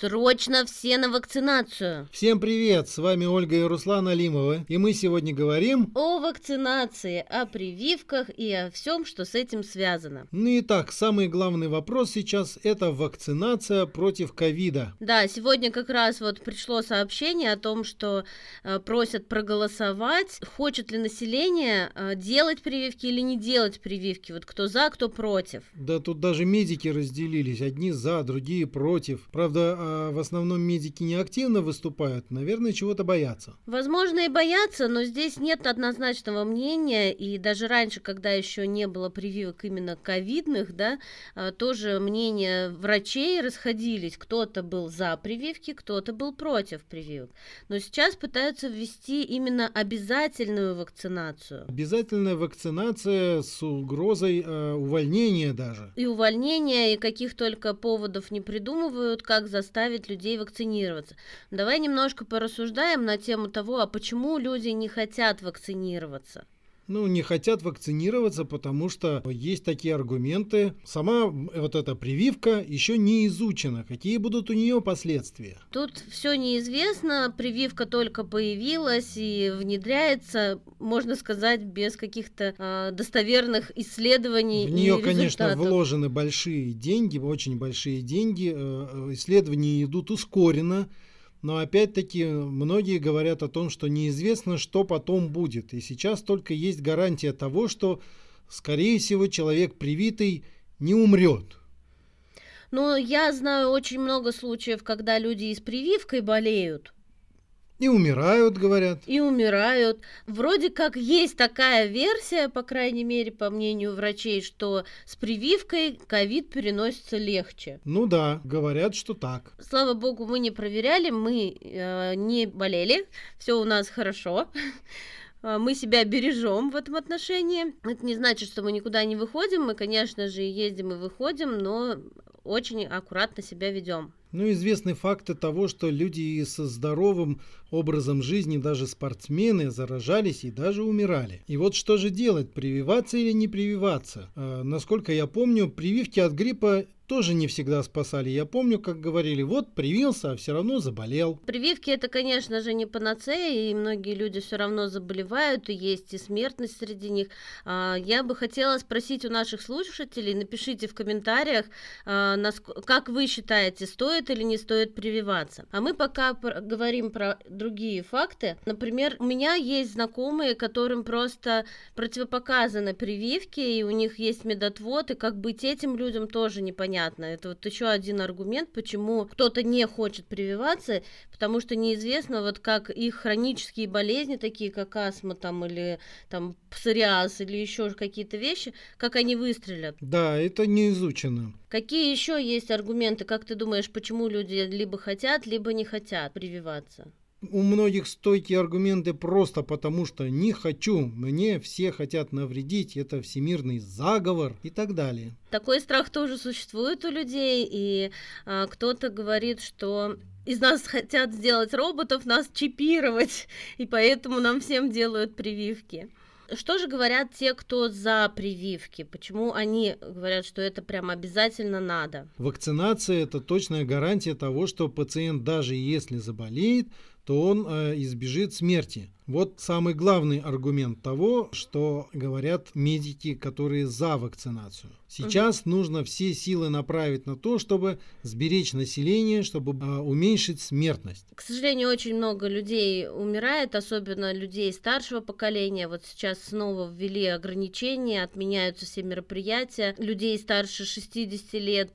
Срочно все на вакцинацию. Всем привет, с вами Ольга и Руслан Алимовы, и мы сегодня говорим о вакцинации, о прививках и о всем, что с этим связано. Ну и так, самый главный вопрос сейчас это вакцинация против ковида. Да, сегодня как раз вот пришло сообщение о том, что э, просят проголосовать, хочет ли население э, делать прививки или не делать прививки, вот кто за, кто против. Да тут даже медики разделились, одни за, другие против. Правда, а в основном медики не активно выступают, наверное, чего-то боятся. Возможно, и боятся, но здесь нет однозначного мнения, и даже раньше, когда еще не было прививок именно ковидных, да, а, тоже мнения врачей расходились. Кто-то был за прививки, кто-то был против прививок. Но сейчас пытаются ввести именно обязательную вакцинацию. Обязательная вакцинация с угрозой э, увольнения даже. И увольнения, и каких только поводов не придумывают, как заставить заставить людей вакцинироваться. Давай немножко порассуждаем на тему того, а почему люди не хотят вакцинироваться. Ну, не хотят вакцинироваться, потому что есть такие аргументы. Сама вот эта прививка еще не изучена. Какие будут у нее последствия? Тут все неизвестно. Прививка только появилась и внедряется, можно сказать, без каких-то э, достоверных исследований. В нее, конечно, вложены большие деньги, очень большие деньги. Э, исследования идут ускоренно. Но опять-таки многие говорят о том, что неизвестно, что потом будет. И сейчас только есть гарантия того, что, скорее всего, человек привитый не умрет. Но я знаю очень много случаев, когда люди и с прививкой болеют. И умирают, говорят. И умирают. Вроде как есть такая версия, по крайней мере, по мнению врачей, что с прививкой ковид переносится легче. Ну да, говорят, что так. Слава богу, мы не проверяли, мы э, не болели, все у нас хорошо э, мы себя бережем в этом отношении. Это не значит, что мы никуда не выходим. Мы, конечно же, ездим и выходим, но очень аккуратно себя ведем. Ну, известны факты того, что люди со здоровым образом жизни, даже спортсмены, заражались и даже умирали. И вот что же делать, прививаться или не прививаться? Э, насколько я помню, прививки от гриппа тоже не всегда спасали. Я помню, как говорили, вот привился, а все равно заболел. Прививки это, конечно же, не панацея, и многие люди все равно заболевают, и есть и смертность среди них. А, я бы хотела спросить у наших слушателей, напишите в комментариях, а, как вы считаете, стоит или не стоит прививаться. А мы пока говорим про другие факты. Например, у меня есть знакомые, которым просто противопоказаны прививки, и у них есть медотвод, и как быть этим людям тоже непонятно. Это вот еще один аргумент, почему кто-то не хочет прививаться, потому что неизвестно, вот как их хронические болезни, такие как астма там или там псориаз или еще какие-то вещи, как они выстрелят. Да, это не изучено. Какие еще есть аргументы, как ты думаешь, почему люди либо хотят, либо не хотят прививаться? У многих стойкие аргументы просто потому, что не хочу, мне все хотят навредить, это всемирный заговор и так далее. Такой страх тоже существует у людей, и а, кто-то говорит, что из нас хотят сделать роботов, нас чипировать, и поэтому нам всем делают прививки. Что же говорят те, кто за прививки? Почему они говорят, что это прям обязательно надо? Вакцинация – это точная гарантия того, что пациент даже если заболеет, то он э, избежит смерти. Вот самый главный аргумент того, что говорят медики, которые за вакцинацию. Сейчас угу. нужно все силы направить на то, чтобы сберечь население, чтобы э, уменьшить смертность. К сожалению, очень много людей умирает, особенно людей старшего поколения. Вот сейчас снова ввели ограничения, отменяются все мероприятия. Людей старше 60 лет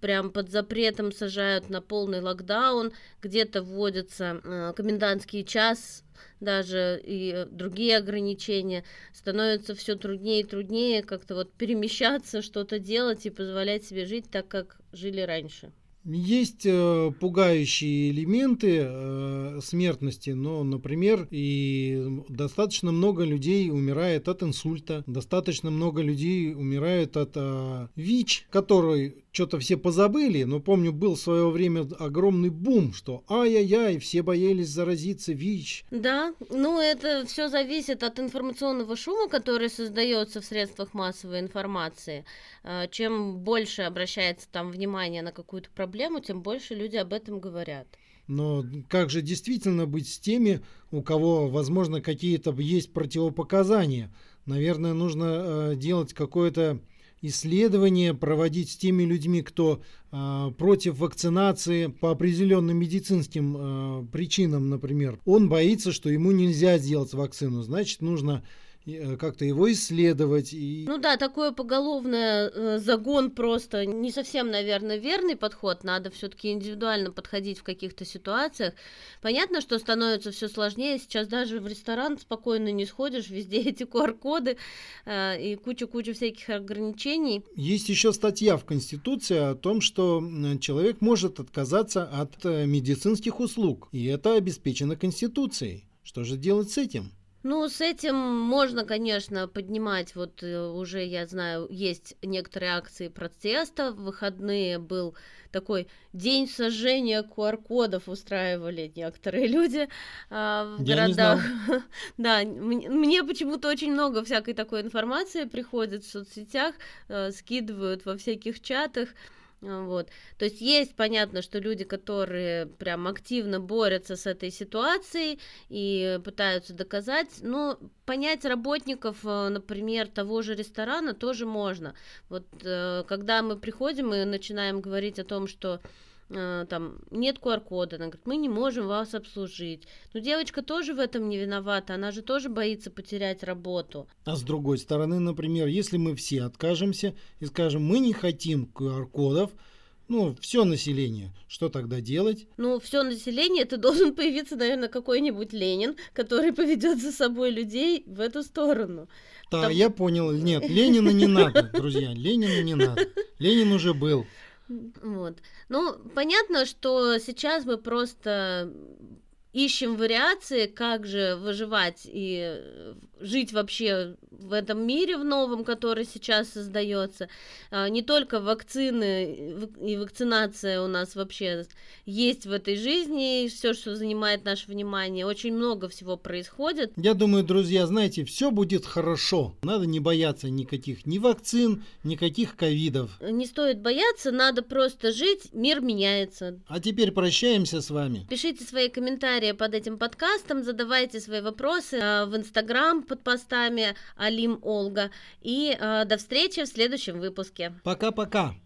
прям под запретом сажают на полный локдаун, где-то вводится э, комендантский час, даже и другие ограничения, становится все труднее и труднее как-то вот перемещаться, что-то делать и позволять себе жить так, как жили раньше. Есть э, пугающие элементы э, смертности, но, например, и достаточно много людей умирает от инсульта, достаточно много людей умирает от э, ВИЧ, который что-то все позабыли, но помню, был в свое время огромный бум, что ай-яй-яй, все боялись заразиться ВИЧ. Да, ну это все зависит от информационного шума, который создается в средствах массовой информации. Э, чем больше обращается там внимание на какую-то проблему, проблему, тем больше люди об этом говорят. Но как же действительно быть с теми, у кого, возможно, какие-то есть противопоказания? Наверное, нужно э, делать какое-то исследование проводить с теми людьми, кто э, против вакцинации по определенным медицинским э, причинам, например. Он боится, что ему нельзя сделать вакцину. Значит, нужно как-то его исследовать. И... Ну да, такой поголовный э, загон просто не совсем, наверное, верный подход. Надо все-таки индивидуально подходить в каких-то ситуациях. Понятно, что становится все сложнее. Сейчас даже в ресторан спокойно не сходишь, везде эти QR-коды э, и куча-куча всяких ограничений. Есть еще статья в Конституции о том, что человек может отказаться от медицинских услуг, и это обеспечено Конституцией. Что же делать с этим? Ну, с этим можно, конечно, поднимать, вот э, уже, я знаю, есть некоторые акции протеста, в выходные был такой день сожжения QR-кодов устраивали некоторые люди а, в я городах. да, мне почему-то очень много всякой такой информации приходит в соцсетях, э, скидывают во всяких чатах. Вот. То есть есть понятно, что люди, которые прям активно борются с этой ситуацией и пытаются доказать, но понять работников, э, например, того же ресторана тоже можно. Вот э, когда мы приходим и начинаем говорить о том, что там нет QR-кода, она говорит, мы не можем вас обслужить. Но девочка тоже в этом не виновата, она же тоже боится потерять работу. А с другой стороны, например, если мы все откажемся и скажем, мы не хотим QR-кодов, ну, все население. Что тогда делать? Ну, все население, это должен появиться, наверное, какой-нибудь Ленин, который поведет за собой людей в эту сторону. Да, Там... я понял. Нет, Ленина не надо, друзья. Ленина не надо. Ленин уже был. Вот. Ну, понятно, что сейчас мы просто ищем вариации, как же выживать и жить вообще в этом мире в новом, который сейчас создается. А, не только вакцины и вакцинация у нас вообще есть в этой жизни, все, что занимает наше внимание, очень много всего происходит. Я думаю, друзья, знаете, все будет хорошо. Надо не бояться никаких ни вакцин, никаких ковидов. Не стоит бояться, надо просто жить, мир меняется. А теперь прощаемся с вами. Пишите свои комментарии под этим подкастом, задавайте свои вопросы а, в Инстаграм, под постами Алим Олга. И э, до встречи в следующем выпуске. Пока-пока.